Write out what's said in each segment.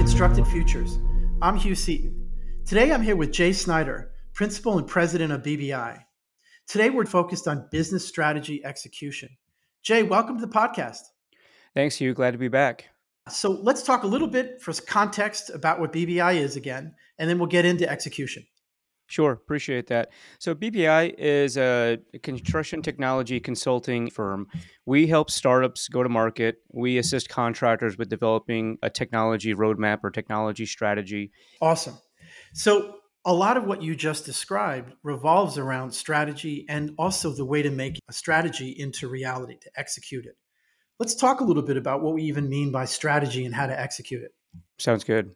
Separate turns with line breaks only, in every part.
Constructed Futures. I'm Hugh Seaton. Today I'm here with Jay Snyder, Principal and President of BBI. Today we're focused on business strategy execution. Jay, welcome to the podcast.
Thanks, Hugh. Glad to be back.
So let's talk a little bit for context about what BBI is again, and then we'll get into execution.
Sure, appreciate that. So, BBI is a construction technology consulting firm. We help startups go to market. We assist contractors with developing a technology roadmap or technology strategy.
Awesome. So, a lot of what you just described revolves around strategy and also the way to make a strategy into reality, to execute it. Let's talk a little bit about what we even mean by strategy and how to execute it.
Sounds good.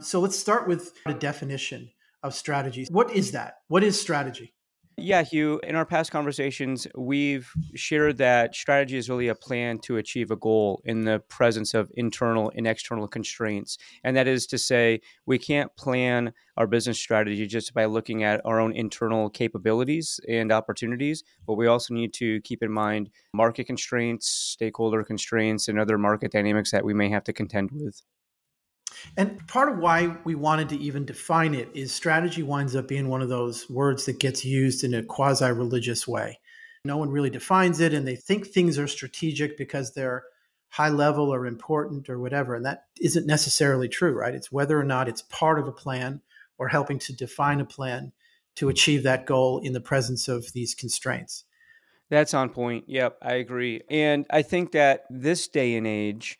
So, let's start with a definition of strategies. What is that? What is strategy?
Yeah, Hugh, in our past conversations, we've shared that strategy is really a plan to achieve a goal in the presence of internal and external constraints. And that is to say, we can't plan our business strategy just by looking at our own internal capabilities and opportunities, but we also need to keep in mind market constraints, stakeholder constraints, and other market dynamics that we may have to contend with.
And part of why we wanted to even define it is strategy winds up being one of those words that gets used in a quasi religious way. No one really defines it, and they think things are strategic because they're high level or important or whatever. And that isn't necessarily true, right? It's whether or not it's part of a plan or helping to define a plan to achieve that goal in the presence of these constraints.
That's on point. Yep, I agree. And I think that this day and age,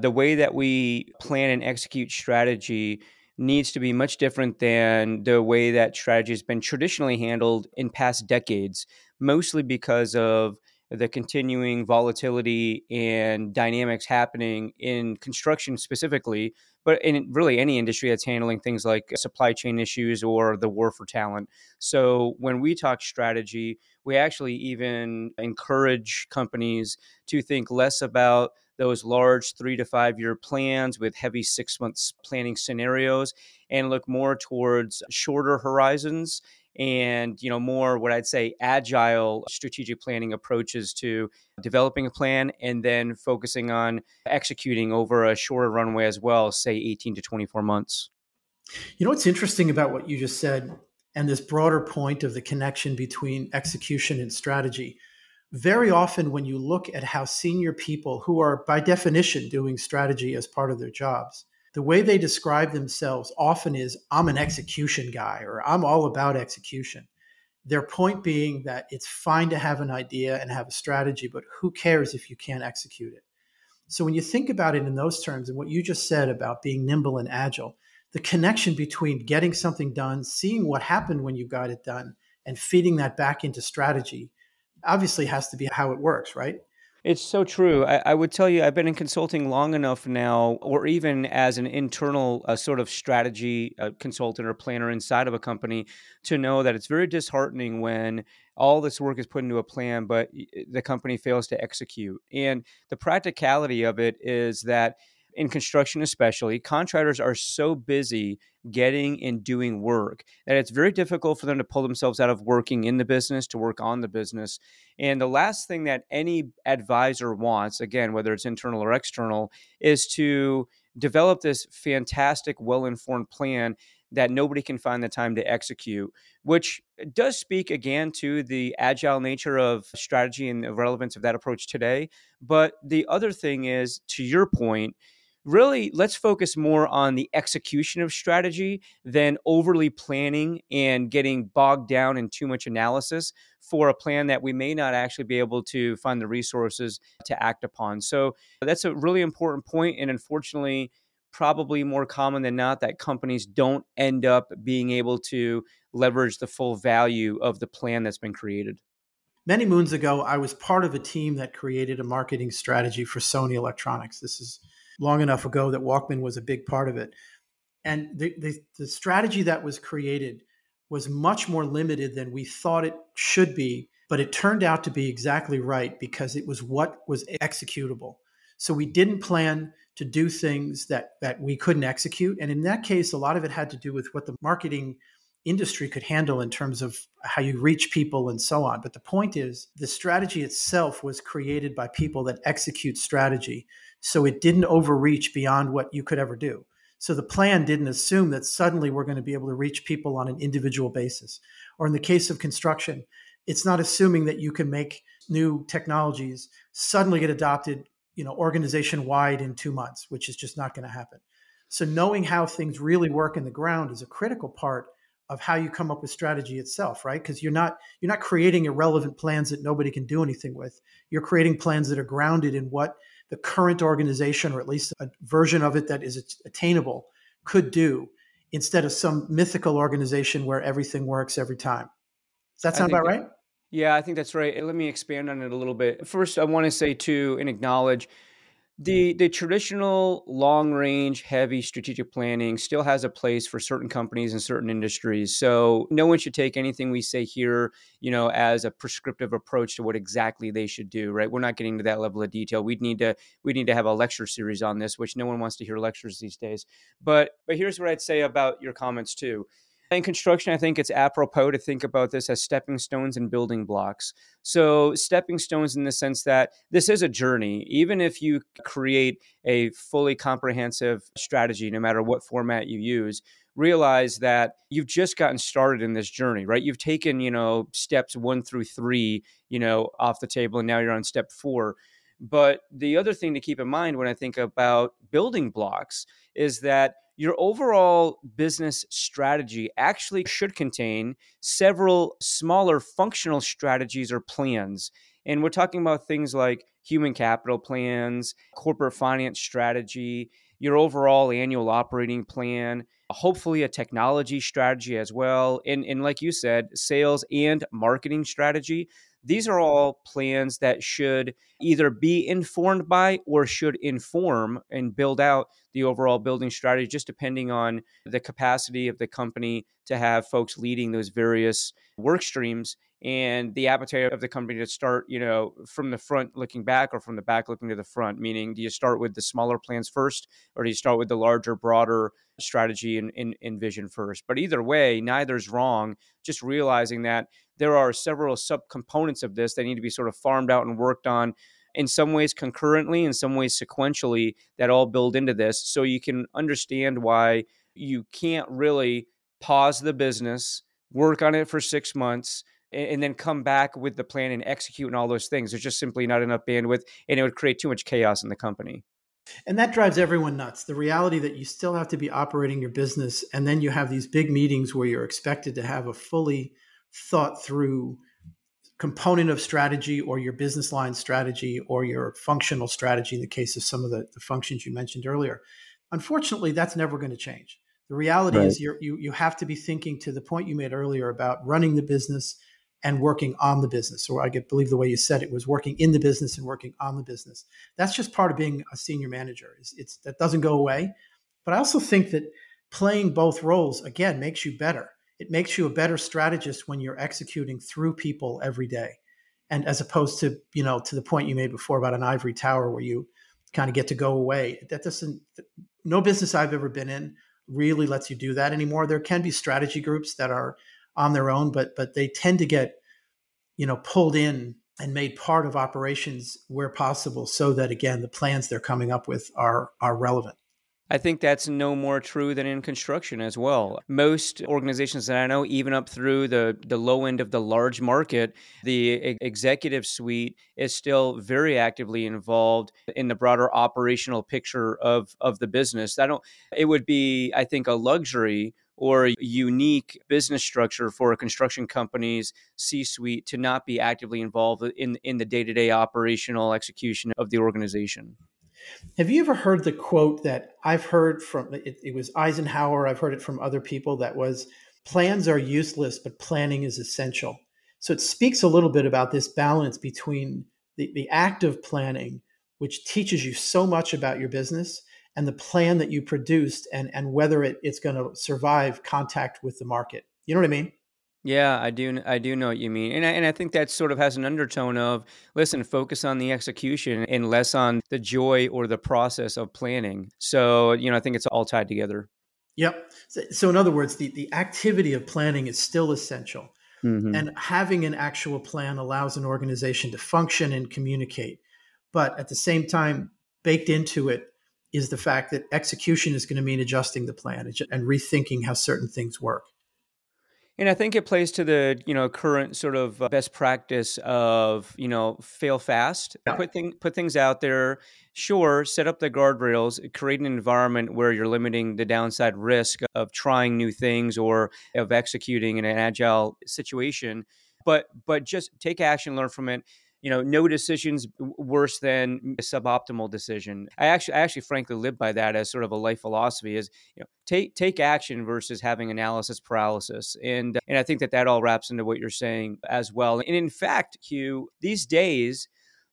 the way that we plan and execute strategy needs to be much different than the way that strategy has been traditionally handled in past decades, mostly because of the continuing volatility and dynamics happening in construction specifically, but in really any industry that's handling things like supply chain issues or the war for talent. So when we talk strategy, we actually even encourage companies to think less about those large three to five year plans with heavy six months planning scenarios and look more towards shorter horizons and you know more what i'd say agile strategic planning approaches to developing a plan and then focusing on executing over a shorter runway as well say 18 to 24 months.
You know what's interesting about what you just said and this broader point of the connection between execution and strategy very often when you look at how senior people who are by definition doing strategy as part of their jobs the way they describe themselves often is i'm an execution guy or i'm all about execution. Their point being that it's fine to have an idea and have a strategy but who cares if you can't execute it? So when you think about it in those terms and what you just said about being nimble and agile the connection between getting something done seeing what happened when you got it done and feeding that back into strategy obviously has to be how it works, right?
It's so true. I, I, would tell you, I've been in consulting long enough now, or even as an internal uh, sort of strategy uh, consultant or planner inside of a company, to know that it's very disheartening when all this work is put into a plan, but the company fails to execute. And the practicality of it is that in construction especially contractors are so busy getting and doing work that it's very difficult for them to pull themselves out of working in the business to work on the business and the last thing that any advisor wants again whether it's internal or external is to develop this fantastic well-informed plan that nobody can find the time to execute, which does speak again to the agile nature of strategy and the relevance of that approach today. But the other thing is, to your point, really let's focus more on the execution of strategy than overly planning and getting bogged down in too much analysis for a plan that we may not actually be able to find the resources to act upon. So that's a really important point and unfortunately probably more common than not that companies don't end up being able to leverage the full value of the plan that's been created.
Many moons ago, I was part of a team that created a marketing strategy for Sony Electronics. This is long enough ago that Walkman was a big part of it. And the, the, the strategy that was created was much more limited than we thought it should be, but it turned out to be exactly right because it was what was executable. So we didn't plan to do things that that we couldn't execute, and in that case, a lot of it had to do with what the marketing industry could handle in terms of how you reach people and so on. But the point is, the strategy itself was created by people that execute strategy. So it didn't overreach beyond what you could ever do. So the plan didn't assume that suddenly we're going to be able to reach people on an individual basis. Or in the case of construction, it's not assuming that you can make new technologies suddenly get adopted, you know, organization wide in 2 months, which is just not going to happen. So knowing how things really work in the ground is a critical part of how you come up with strategy itself, right? Because you're not you're not creating irrelevant plans that nobody can do anything with. You're creating plans that are grounded in what the current organization, or at least a version of it that is attainable, could do, instead of some mythical organization where everything works every time. Does that sound about right?
Yeah, I think that's right. Let me expand on it a little bit. First, I want to say too and acknowledge the the traditional long range heavy strategic planning still has a place for certain companies and certain industries. So no one should take anything we say here you know as a prescriptive approach to what exactly they should do right? We're not getting to that level of detail. We'd need to we need to have a lecture series on this which no one wants to hear lectures these days. But but here's what i'd say about your comments too in construction, I think it's apropos to think about this as stepping stones and building blocks. So, stepping stones in the sense that this is a journey. Even if you create a fully comprehensive strategy, no matter what format you use, realize that you've just gotten started in this journey, right? You've taken, you know, steps one through three, you know, off the table, and now you're on step four. But the other thing to keep in mind when I think about building blocks is that your overall business strategy actually should contain several smaller functional strategies or plans. And we're talking about things like human capital plans, corporate finance strategy, your overall annual operating plan, hopefully a technology strategy as well. And, and like you said, sales and marketing strategy. These are all plans that should either be informed by or should inform and build out the overall building strategy, just depending on the capacity of the company to have folks leading those various work streams and the appetite of the company to start, you know, from the front looking back or from the back looking to the front. Meaning, do you start with the smaller plans first, or do you start with the larger, broader strategy and, and, and vision first? But either way, neither is wrong. Just realizing that there are several subcomponents of this that need to be sort of farmed out and worked on in some ways concurrently, in some ways sequentially, that all build into this. So you can understand why you can't really pause the business, work on it for six months, and then come back with the plan and execute and all those things. There's just simply not enough bandwidth, and it would create too much chaos in the company.
And that drives everyone nuts. The reality that you still have to be operating your business, and then you have these big meetings where you're expected to have a fully thought through component of strategy or your business line strategy or your functional strategy in the case of some of the, the functions you mentioned earlier. Unfortunately, that's never going to change. The reality right. is you you have to be thinking to the point you made earlier about running the business and working on the business. Or I believe the way you said it was working in the business and working on the business. That's just part of being a senior manager. It's, it's that doesn't go away. But I also think that playing both roles again makes you better it makes you a better strategist when you're executing through people every day and as opposed to you know to the point you made before about an ivory tower where you kind of get to go away that doesn't no business i've ever been in really lets you do that anymore there can be strategy groups that are on their own but but they tend to get you know pulled in and made part of operations where possible so that again the plans they're coming up with are are relevant
I think that's no more true than in construction as well. Most organizations that I know, even up through the, the low end of the large market, the executive suite is still very actively involved in the broader operational picture of, of the business. I don't it would be, I think, a luxury or a unique business structure for a construction company's C-suite to not be actively involved in in the day-to-day operational execution of the organization.
Have you ever heard the quote that I've heard from it, it, was Eisenhower, I've heard it from other people that was plans are useless, but planning is essential. So it speaks a little bit about this balance between the, the act of planning, which teaches you so much about your business, and the plan that you produced and, and whether it, it's going to survive contact with the market. You know what I mean?
Yeah, I do. I do know what you mean, and I, and I think that sort of has an undertone of listen, focus on the execution and less on the joy or the process of planning. So you know, I think it's all tied together.
Yep. So in other words, the the activity of planning is still essential, mm-hmm. and having an actual plan allows an organization to function and communicate. But at the same time, baked into it is the fact that execution is going to mean adjusting the plan and rethinking how certain things work.
And I think it plays to the you know current sort of uh, best practice of you know fail fast, yeah. put thing, put things out there. Sure, set up the guardrails, create an environment where you're limiting the downside risk of trying new things or of executing in an agile situation. But but just take action, learn from it you know, no decisions worse than a suboptimal decision. I actually, I actually, frankly, live by that as sort of a life philosophy: is you know, take take action versus having analysis paralysis. And and I think that that all wraps into what you're saying as well. And in fact, Hugh, these days,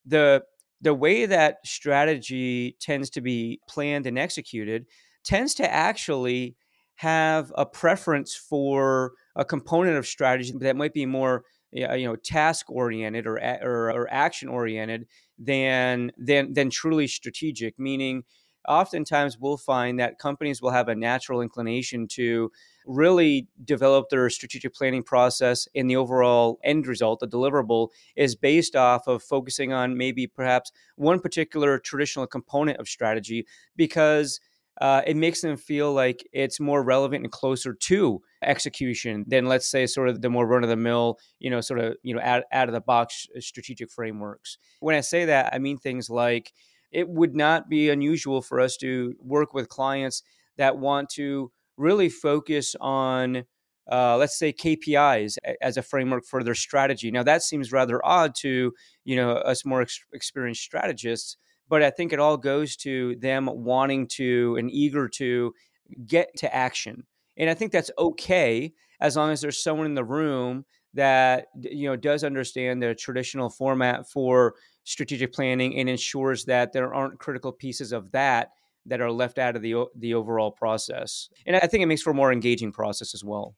the the way that strategy tends to be planned and executed tends to actually have a preference for a component of strategy that might be more you know task oriented or, or, or action oriented than than than truly strategic meaning oftentimes we'll find that companies will have a natural inclination to really develop their strategic planning process and the overall end result the deliverable is based off of focusing on maybe perhaps one particular traditional component of strategy because uh, it makes them feel like it's more relevant and closer to execution than let's say sort of the more run of the mill you know sort of you know out, out of the box uh, strategic frameworks when i say that i mean things like it would not be unusual for us to work with clients that want to really focus on uh, let's say KPIs as a framework for their strategy. Now that seems rather odd to you know us more ex- experienced strategists, but I think it all goes to them wanting to and eager to get to action. And I think that's okay as long as there's someone in the room that you know does understand the traditional format for strategic planning and ensures that there aren't critical pieces of that that are left out of the the overall process. And I think it makes for a more engaging process as well.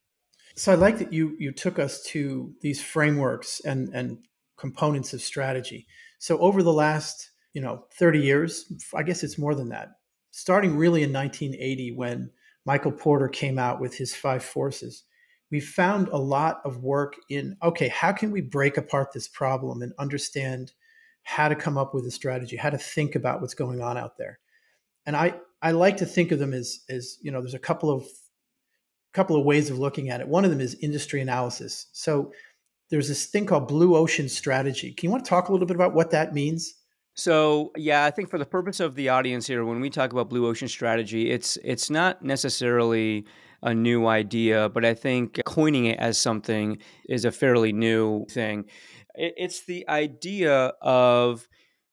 So I like that you you took us to these frameworks and and components of strategy. So over the last you know 30 years i guess it's more than that. Starting really in 1980 when michael porter came out with his five forces we found a lot of work in okay how can we break apart this problem and understand how to come up with a strategy how to think about what's going on out there? And i i like to think of them as as you know there's a couple of couple of ways of looking at it. One of them is industry analysis. So there's this thing called blue ocean strategy. Can you want to talk a little bit about what that means
so yeah, I think for the purpose of the audience here, when we talk about blue ocean strategy, it's it's not necessarily a new idea, but I think coining it as something is a fairly new thing. It's the idea of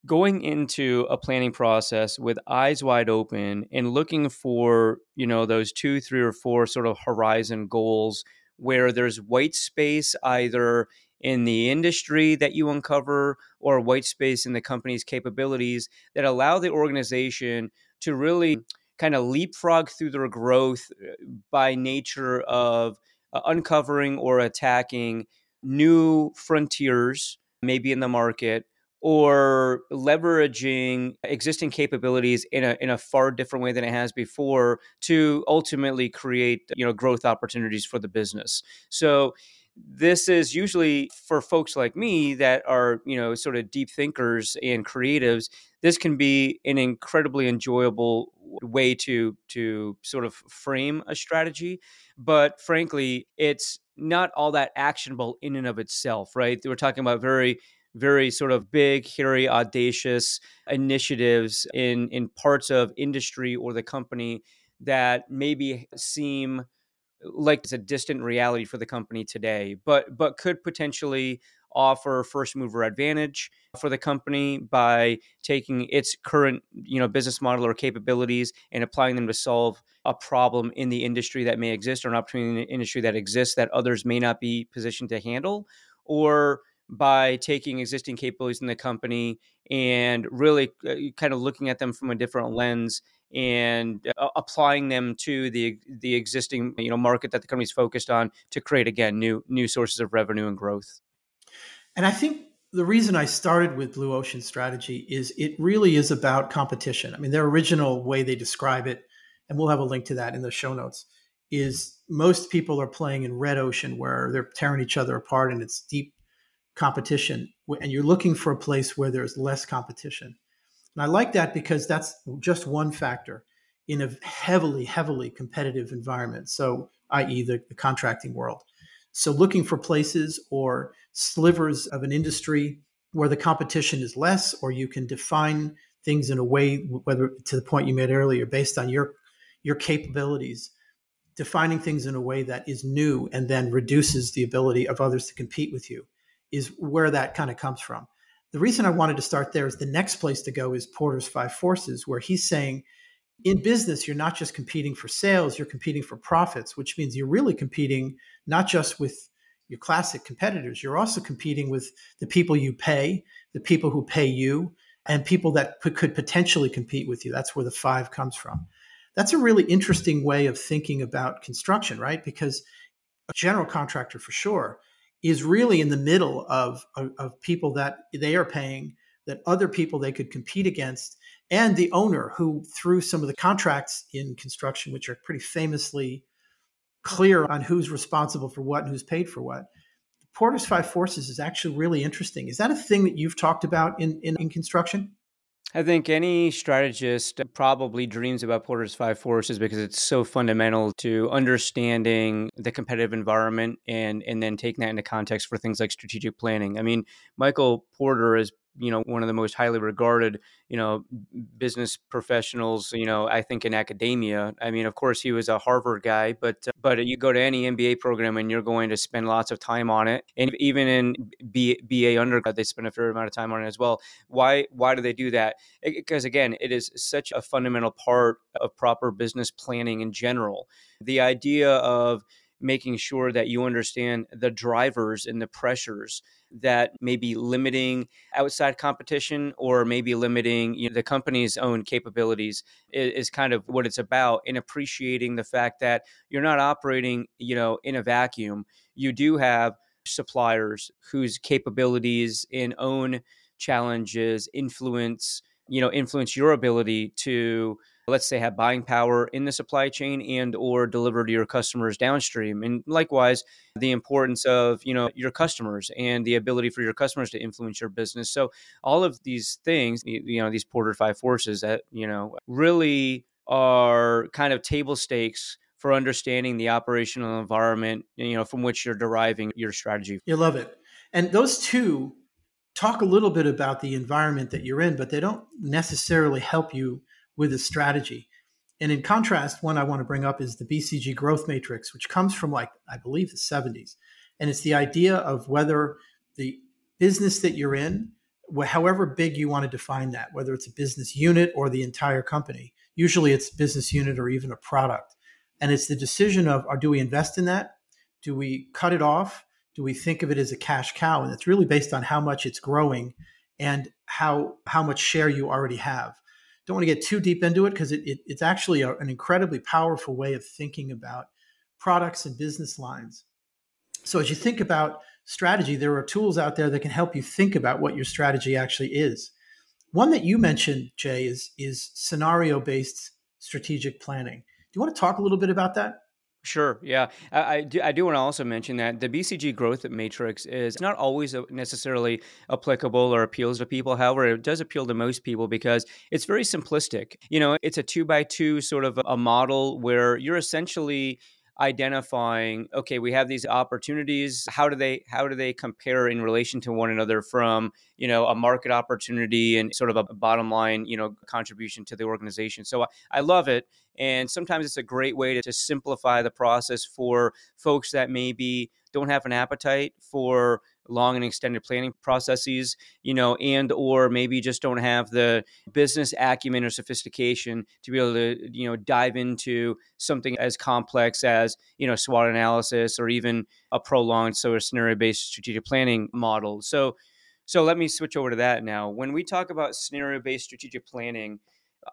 going into a planning process with eyes wide open and looking for you know those two, three, or four sort of horizon goals where there's white space either in the industry that you uncover or white space in the company's capabilities that allow the organization to really kind of leapfrog through their growth uh, by nature of uh, uncovering or attacking new frontiers, maybe in the market, or leveraging existing capabilities in a in a far different way than it has before to ultimately create you know growth opportunities for the business. So this is usually for folks like me that are you know sort of deep thinkers and creatives this can be an incredibly enjoyable way to to sort of frame a strategy. But frankly it's not all that actionable in and of itself right? We're talking about very very sort of big hairy audacious initiatives in in parts of industry or the company that maybe seem like it's a distant reality for the company today, but but could potentially offer first mover advantage for the company by taking its current you know business model or capabilities and applying them to solve a problem in the industry that may exist or an opportunity in the industry that exists that others may not be positioned to handle or by taking existing capabilities in the company and really uh, kind of looking at them from a different lens and uh, applying them to the the existing you know market that the company's focused on to create again new new sources of revenue and growth.
And I think the reason I started with Blue Ocean Strategy is it really is about competition. I mean, their original way they describe it, and we'll have a link to that in the show notes, is most people are playing in red ocean where they're tearing each other apart and it's deep competition. And you're looking for a place where there's less competition. And I like that because that's just one factor in a heavily, heavily competitive environment. So, i.e., the, the contracting world. So, looking for places or slivers of an industry where the competition is less, or you can define things in a way, whether to the point you made earlier, based on your your capabilities, defining things in a way that is new and then reduces the ability of others to compete with you, is where that kind of comes from. The reason I wanted to start there is the next place to go is Porter's Five Forces, where he's saying in business, you're not just competing for sales, you're competing for profits, which means you're really competing not just with your classic competitors, you're also competing with the people you pay, the people who pay you, and people that could potentially compete with you. That's where the five comes from. That's a really interesting way of thinking about construction, right? Because a general contractor, for sure, is really in the middle of, of, of people that they are paying, that other people they could compete against. And the owner who through some of the contracts in construction which are pretty famously clear on who's responsible for what and who's paid for what porter's five forces is actually really interesting. Is that a thing that you've talked about in, in, in construction
I think any strategist probably dreams about Porter's Five Forces because it's so fundamental to understanding the competitive environment and and then taking that into context for things like strategic planning. I mean, Michael Porter is you know one of the most highly regarded you know business professionals you know i think in academia. I mean of course he was a harvard guy but uh, but you go to any mba program and you're going to spend lots of time on it. And even in B, ba undergrad they spend a fair amount of time on it as well. Why why do they do that? Because again it is such a fundamental part of proper business planning in general. The idea of making sure that you understand the drivers and the pressures that may be limiting outside competition or maybe limiting you know, the company's own capabilities is, is, kind of what it's about in appreciating the fact that you're not operating you know in a vacuum. You do have suppliers whose capabilities and own challenges influence you know influence your ability to let's say have buying power in the supply chain and or deliver to your customers downstream. And likewise the importance of you know your customers and the ability for your customers to influence your business. So all of these things you know these porter five forces that you know really are kind of table stakes for understanding the operational environment you know from which you're deriving your strategy.
You love it. And those two talk a little bit about the environment that you're in but they don't necessarily help you with a strategy. And in contrast, one I want to bring up is the BCG growth matrix, which comes from like, I believe, the 70s. And it's the idea of whether the business that you're in, however big you want to define that, whether it's a business unit or the entire company, usually it's business unit or even a product. And it's the decision of, or do we invest in that? Do we cut it off? Do we think of it as a cash cow? And it's really based on how much it's growing and how how much share you already have don't want to get too deep into it because it, it, it's actually a, an incredibly powerful way of thinking about products and business lines. So as you think about strategy, there are tools out there that can help you think about what your strategy actually is. One that you mentioned, Jay, is is scenario based strategic planning. Do you want to talk a little bit about that?
Sure. Yeah, I, I, do. I do want to also mention that the BCG growth matrix is not always necessarily applicable or appeals to people. However, it does appeal to most people because it's very simplistic. You know, it's a two by two sort of a model where you're essentially identifying okay we have these opportunities. How do they how do they compare in relation to one another from you know a market opportunity and sort of a bottom line you know contribution to the organization? So i, I love it and sometimes it's a great way to, to simplify the process for folks that maybe don't have an appetite for long and extended planning processes you know and or maybe just don't have the business acumen or sophistication to be able to you know dive into something as complex as you know SWOT analysis or even a prolonged so scenario based strategic planning model. So so let me switch over to that now. When we talk about scenario based strategic planning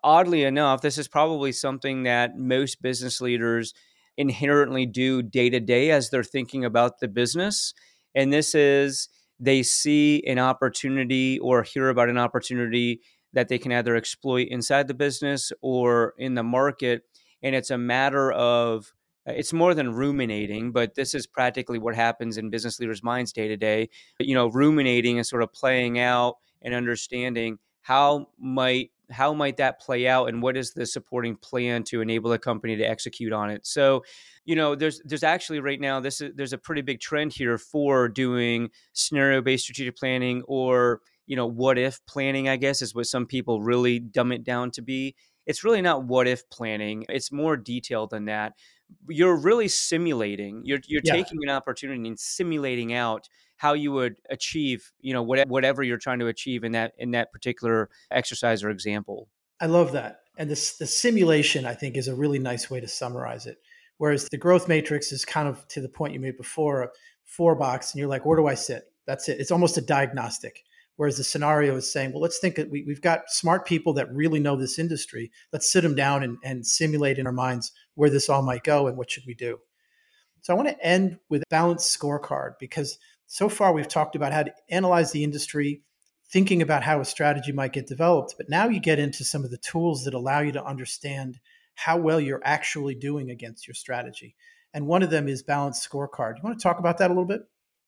oddly enough this is probably something that most business leaders inherently do day to day as they're thinking about the business and this is they see an opportunity or hear about an opportunity that they can either exploit inside the business or in the market. And it's a matter of, uh, it's more than ruminating, but this is practically what happens in business leaders' minds day to day. You know, ruminating and sort of playing out and understanding how might how might that play out and what is the supporting plan to enable a company to execute on it? So you know there's there's actually right now this is there's a pretty big trend here for doing scenario based strategic planning or you know what if planning i guess is what some people really dumb it down to be. It's really not what if planning it's more detailed than that. You're really simulating you're you're yeah. taking an opportunity and simulating out how you would achieve you know whatever you're trying to achieve in that in that particular exercise or example
i love that and this the simulation i think is a really nice way to summarize it whereas the growth matrix is kind of to the point you made before a four box and you're like where do i sit that's it it's almost a diagnostic Whereas the scenario is saying, well, let's think that we, have got smart people that really know this industry. Let's sit them down and, and simulate in our minds where this all might go and what should we do. So I want to end with balanced scorecard because so far we've talked about how to analyze the industry, thinking about how a strategy might get developed. But now you get into some of the tools that allow you to understand how well you're actually doing against your strategy. And one of them is balanced scorecard. You want to talk about that a little bit?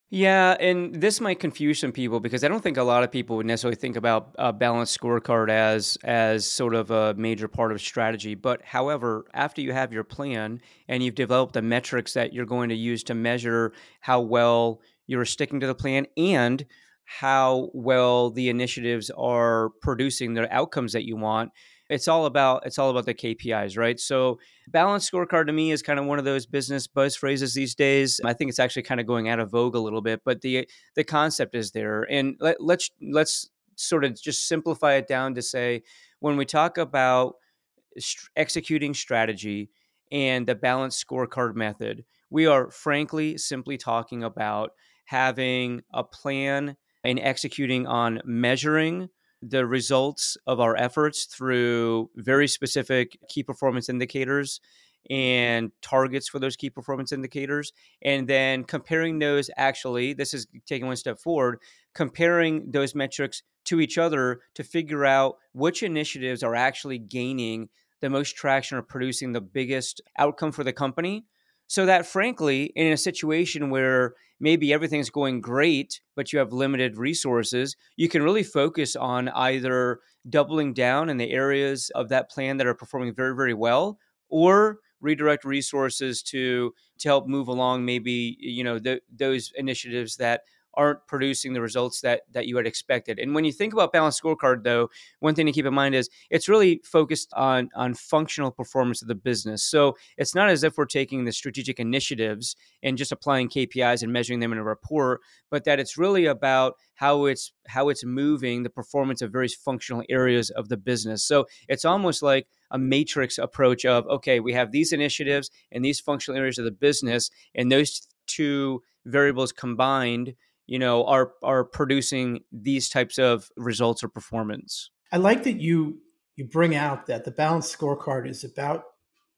Yeah, and this might confuse some people because I don't think a lot of people would necessarily think about a balanced scorecard as as sort of a major part of strategy. But however, after you have your plan and you've developed the metrics that you're going to use to measure how well you're sticking to the plan and how well the initiatives are producing the outcomes that you want, it's all about it's all about the KPIs, right? So balanced scorecard to me is kind of one of those business buzz phrases these days. I think it's actually kind of going out of vogue a little bit, but the the concept is there. And let, let's let's sort of just simplify it down to say when we talk about st- executing strategy and the balanced scorecard method, we are frankly simply talking about having a plan and executing on measuring the results of our efforts through very specific key performance indicators and targets for those key performance indicators and then comparing those actually this is taking one step forward comparing those metrics to each other to figure out which initiatives are actually gaining the most traction or producing the biggest outcome for the company so that frankly in a situation where maybe everything's going great, but you have limited resources, you can really focus on either doubling down in the areas of that plan that are performing very, very well, or redirect resources to to help move along maybe you know those initiatives that aren't producing the results that that you had expected. And when you think about balanced scorecard, though, one thing to keep in mind is it's really focused on on functional performance of the business. So it's not as if we're taking the strategic initiatives and just applying KPIs and measuring them in a report, but that it's really about how it's how it's moving the performance of various functional areas of the business. So it's almost like a matrix approach of okay, we have these initiatives and these functional areas of the business, and those two variables combined you know are are producing these types of results or performance.
I like that you you bring out that the balanced scorecard is about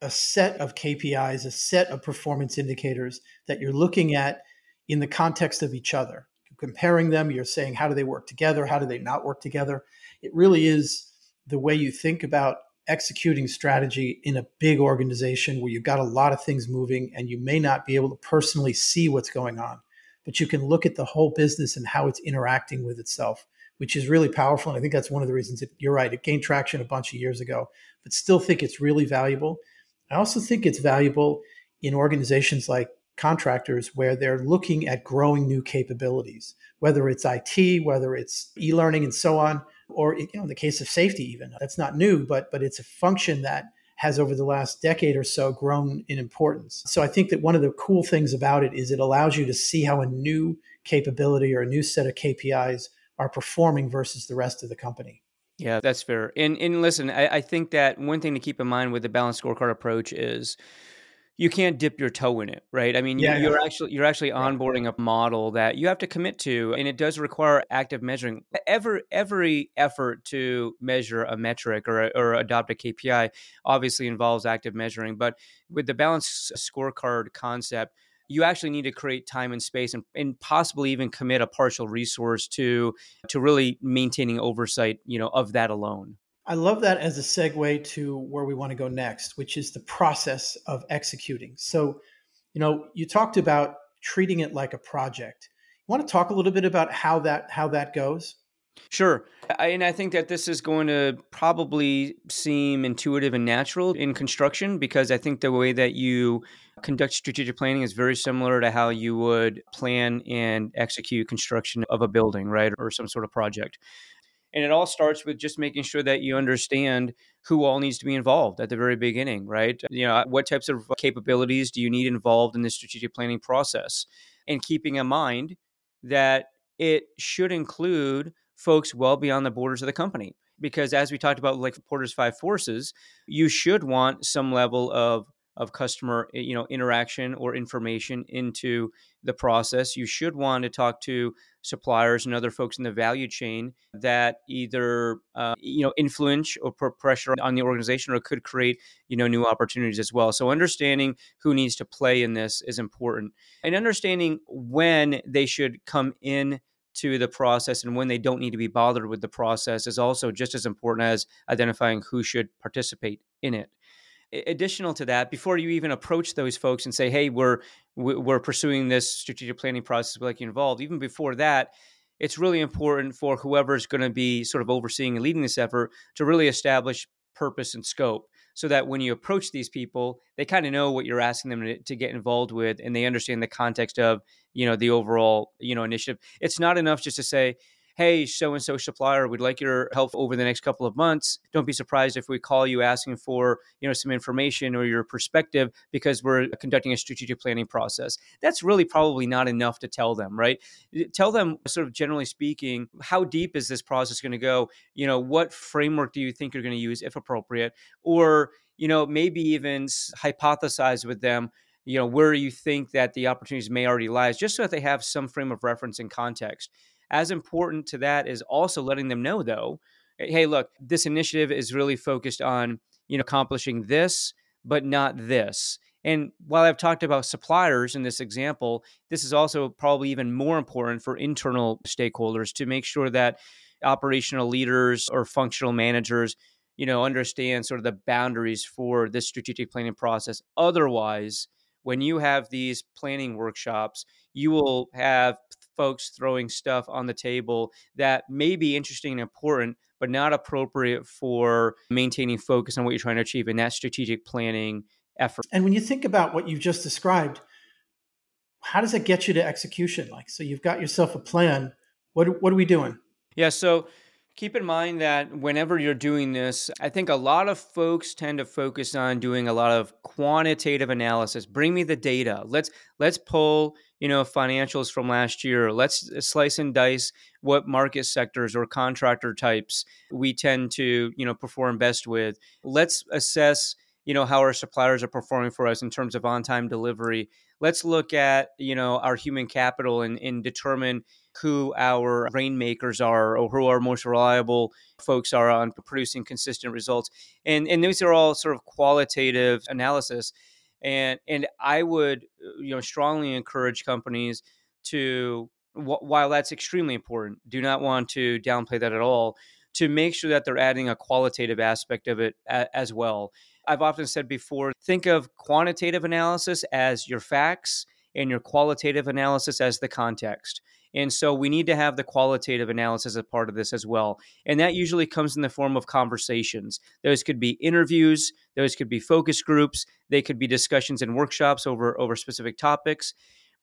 a set of kpis a set of performance indicators that you're looking at in the context of each other. You're comparing them you're saying how do they work together how do they not work together. It really is the way you think about executing strategy in a big organization where you've got a lot of things moving and you may not be able to personally see what's going on but you can look at the whole business and how it's interacting with itself, which is really powerful. And I think that's one of the reasons that you're right. It gained traction a bunch of years ago, but still think it's really valuable. I also think it's valuable in organizations like contractors where they're looking at growing new capabilities, whether it's IT, whether it's e-learning and so on, or you know, in the case of safety, even that's not new, but but it's a function that has over the last decade or so grown in importance. So I think that one of the cool things about it is it allows you to see how a new capability or a new set of KPIs are performing versus the rest of the company.
Yeah, that's fair. And and listen, I, I think that one thing to keep in mind with the balanced scorecard approach is you can't dip your toe in it, right? I mean, yeah, you, are actually you're actually onboarding a model that you have to commit to, and it does require active measuring. Every every effort to measure a metric or or adopt a KPI obviously involves active measuring, but with the balanced scorecard concept, you actually need to create time and space and, and possibly even commit a partial resource to to really maintaining oversight, you know, of that alone.
I love that as a segue to where we want to go next, which is the process of executing. So, you know, you talked about treating it like a project. You want to talk a little bit about how that how that goes?
Sure. and I think that this is going to probably seem intuitive and natural in construction because I think the way that you conduct strategic planning is very similar to how you would plan and execute construction of a building, right? Or some sort of project. And it all starts with just making sure that you understand who all needs to be involved at the very beginning, right? You know, what types of capabilities do you need involved in the strategic planning process? And keeping in mind that it should include folks well beyond the borders of the company. Because as we talked about, like Porter's Five Forces, you should want some level of of customer you know interaction or information into the process. You should want to talk to suppliers and other folks in the value chain that either uh, you know influence or put pressure on the organization or could create you know new opportunities as well. So understanding who needs to play in this is important. And understanding when they should come in to the process and when they don't need to be bothered with the process is also just as important as identifying who should participate in it additional to that before you even approach those folks and say hey we're we're pursuing this strategic planning process we'd like you involved even before that it's really important for whoever's going to be sort of overseeing and leading this effort to really establish purpose and scope so that when you approach these people they kind of know what you're asking them to, to, get involved with and they understand the context of you know the overall you know initiative. It's not enough just to say hey, so and so supplier, we'd like your help over the next couple of months. Don't be surprised if we call you asking for, you know, some information or your perspective because we're conducting a strategic planning process. That's really probably not enough to tell them, right? Tell them sort of generally speaking, how deep is this process going to go? You know, what framework do you think you're going to use if appropriate? Or, you know, maybe even hypothesize with them you know where you think that the opportunities may already lies just so that they have some frame of reference and context as important to that is also letting them know, though, hey, look, this initiative is really focused on you know accomplishing this, but not this. And while I've talked about suppliers in this example, this is also probably even more important for internal stakeholders to make sure that operational leaders or functional managers you know understand sort of the boundaries for this strategic planning process otherwise when you have these planning workshops, you will have folks throwing stuff on the table that may be interesting and important, but not appropriate for maintaining focus on what you're trying to achieve in that strategic planning effort.
And when you think about what you've just described, how does it get you to execution? Like, so you've got yourself a plan. What, what are we doing?
Yeah. So keep in mind that whenever you're doing this, I think a lot of folks tend to focus on doing a lot of quantitative analysis. Bring me the data. Let's let's pull, you know, financials from last year. Let's uh, slice and dice what market sectors or contractor types we tend to, you know, perform best with. Let's assess, you know, how our suppliers are performing for us in terms of on-time delivery. Let's look at, you know, our human capital and, and determine who our rainmakers are or who our most reliable folks are on producing consistent results. And and these are all sort of qualitative analysis. And and I would uh, you know strongly encourage companies to while that's extremely important, do not want to downplay that at all. To make sure that they're adding a qualitative aspect of it as well. I've often said before, think of quantitative analysis as your facts and your qualitative analysis as the context. And so we need to have the qualitative analysis as part of this as well. And that usually comes in the form of conversations. Those could be interviews, those could be focus groups, they could be discussions and workshops over, over specific topics,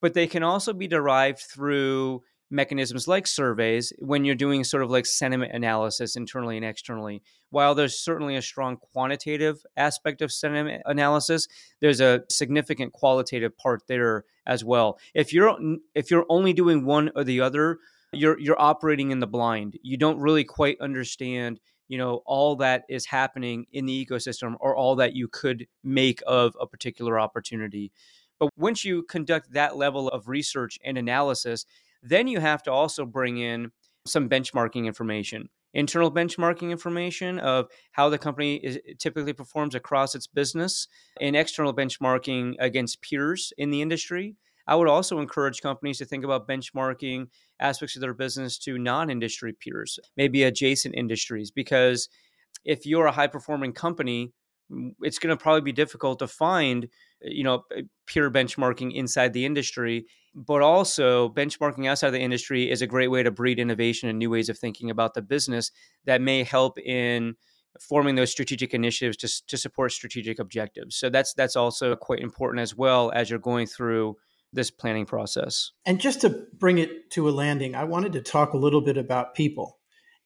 but they can also be derived through mechanisms like surveys when you're doing sort of like sentiment analysis internally and externally. While there's certainly a strong quantitative aspect of sentiment analysis, there's a significant qualitative part there as well. If you're if you're only doing one or the other, you're you're operating in the blind. You don't really quite understand you know all that is happening in the ecosystem or all that you could make of a particular opportunity but once you conduct that level of research and analysis then you have to also bring in some benchmarking information, internal benchmarking information of how the company is, typically performs across its business, and external benchmarking against peers in the industry. I would also encourage companies to think about benchmarking aspects of their business to non industry peers, maybe adjacent industries, because if you're a high performing company, it's going to probably be difficult to find eh, you know eh, peer benchmarking inside the industry but also benchmarking outside the industry is a great way to breed innovation and new ways of thinking about the business that may help in forming those strategic initiatives to, to support strategic objectives. So that's that's also quite important as well as you're going through this planning process.
And just to bring it to a landing, I wanted to talk a little bit about people.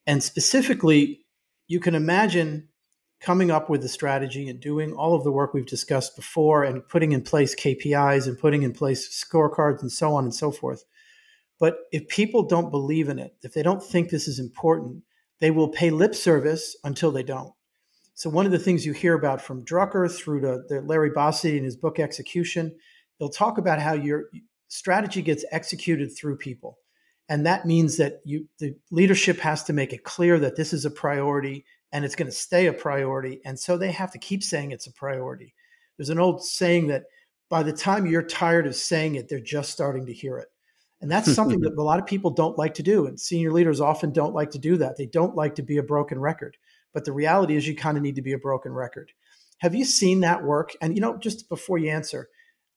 And specifically, you can imagine coming up with the strategy and doing all of the work we've discussed before and putting in place KPIs and putting in place scorecards and so on and so forth. But if people don't believe in it, if they don't think this is important, they will pay lip service until they don't. So one of the things you hear about from Drucker through to Larry Bossidy in his book Execution, they'll talk about how your strategy gets executed through people. And that means that you the leadership has to make it clear that this is a priority and it's going to stay a priority. And so they have to keep saying it's a priority. There's an old saying that by the time you're tired of saying it, they're just starting to hear it. And that's something that a lot of people don't like to do. And senior leaders often don't like to do that. They don't like to be a broken record. But the reality is, you kind of need to be a broken record. Have you seen that work? And, you know, just before you answer,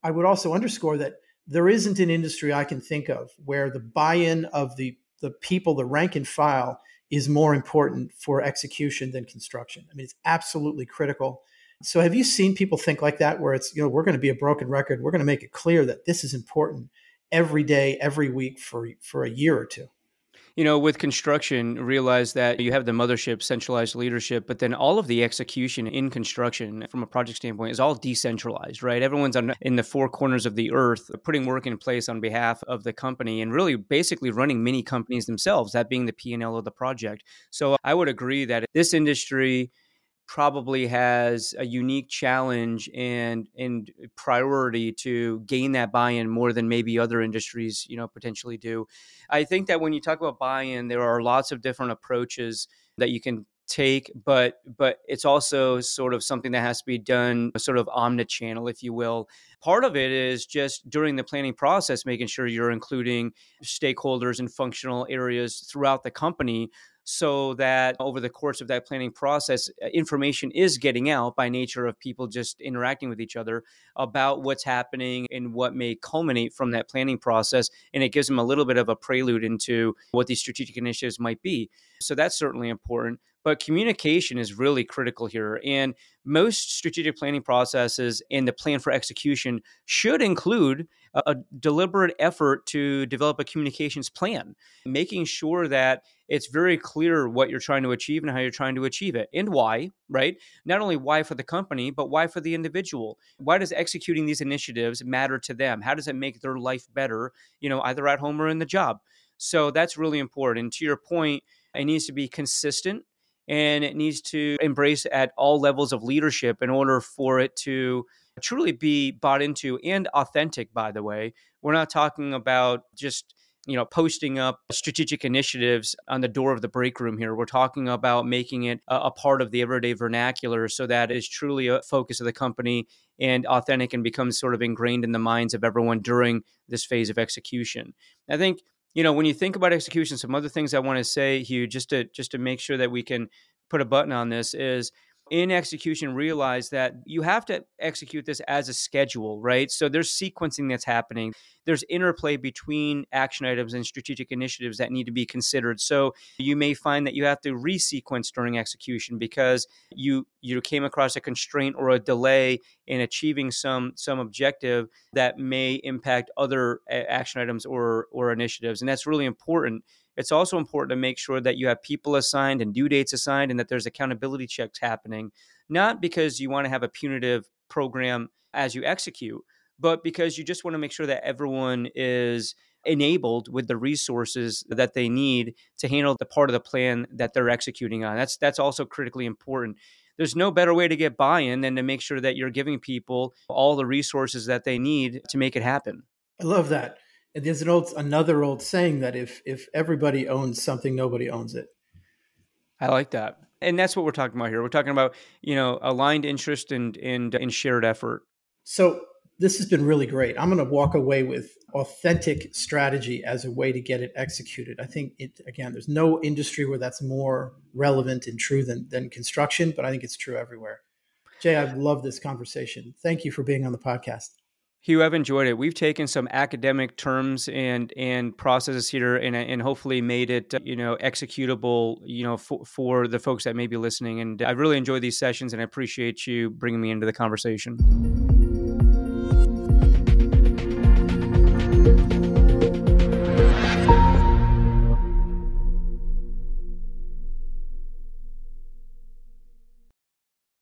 I would also underscore that there isn't an industry I can think of where the buy in of the, the people, the rank and file, is more important for execution than construction. I mean, it's absolutely critical. So, have you seen people think like that, where it's, you know, we're going to be a broken record? We're going to make it clear that this is important every day, every week for, for a year or two?
You know, with construction, realize that you have the mothership, centralized leadership, but then all of the execution in construction from a project standpoint is all decentralized, right? Everyone's on, in the four corners of the earth putting work in place on behalf of the company and really basically running mini companies themselves, that being the P&L of the project. So I would agree that this industry probably has a unique challenge and and priority to gain that buy-in more than maybe other industries you know potentially do. I think that when you talk about buy-in there are lots of different approaches that you can take but but it's also sort of something that has to be done sort of omni-channel if you will. Part of it is just during the planning process making sure you're including stakeholders and functional areas throughout the company so that over the course of that planning process, uh, information is getting out by nature of people just interacting with each other about what's happening and what may culminate from that planning process. And it gives them a little bit of a prelude into what these strategic initiatives might be. So that's certainly important. But communication is really critical here. And most strategic planning processes and the plan for execution should include a, a deliberate effort to develop a communications plan, making sure that it's very clear what you're trying to achieve and how you're trying to achieve it and why, right? Not only why for the company, but why for the individual. Why does executing these initiatives matter to them? How does it make their life better, you know, either at home or in the job? So that's really important. And to your point, it needs to be consistent and it needs to embrace at all levels of leadership in order for it to truly be bought into and authentic by the way. We're not talking about just you know posting up strategic initiatives on the door of the break room here. We're talking about making it a, part of the everyday vernacular so that is truly a focus of the company and authentic and becomes sort of ingrained in the minds of everyone during this phase of execution. I think you know when you think about execution some other things i want to say hugh just to just to make sure that we can put a button on this is in execution realize that you have to execute this as a schedule, right? So there's sequencing that's happening. There's interplay between action items and strategic initiatives that need to be considered. So you may find that you have to resequence during execution because you you came across a constraint or a delay in achieving some some objective that may impact other action items or or initiatives. And that's really important it's also important to make sure that you have people assigned and due dates assigned and that there's accountability checks happening, not because you want to have a punitive program as you execute, but because you just want to make sure that everyone is enabled with the resources that they need to handle the part of the plan that they're executing on. That's that's also critically important. There's no better way to get buy-in than to make sure that you're giving people all the resources that they need to make it happen.
I love that there's an old another old saying that if if everybody owns something, nobody owns it.
I like that, and that's what we're talking about here. We're talking about you know aligned interest and and, and shared effort.
So this has been really great. I'm going to walk away with authentic strategy as a way to get it executed. I think it again, there's no industry where that's more relevant and true than than construction, but I think it's true everywhere. Jay, I've loved this conversation. Thank you for being on the podcast.
Hugh, I've enjoyed it. We've taken some academic terms and and processes here, and and hopefully made it you know executable, you know, for, for the folks that may be listening. And I've really enjoyed these sessions, and I appreciate you bringing me into the conversation.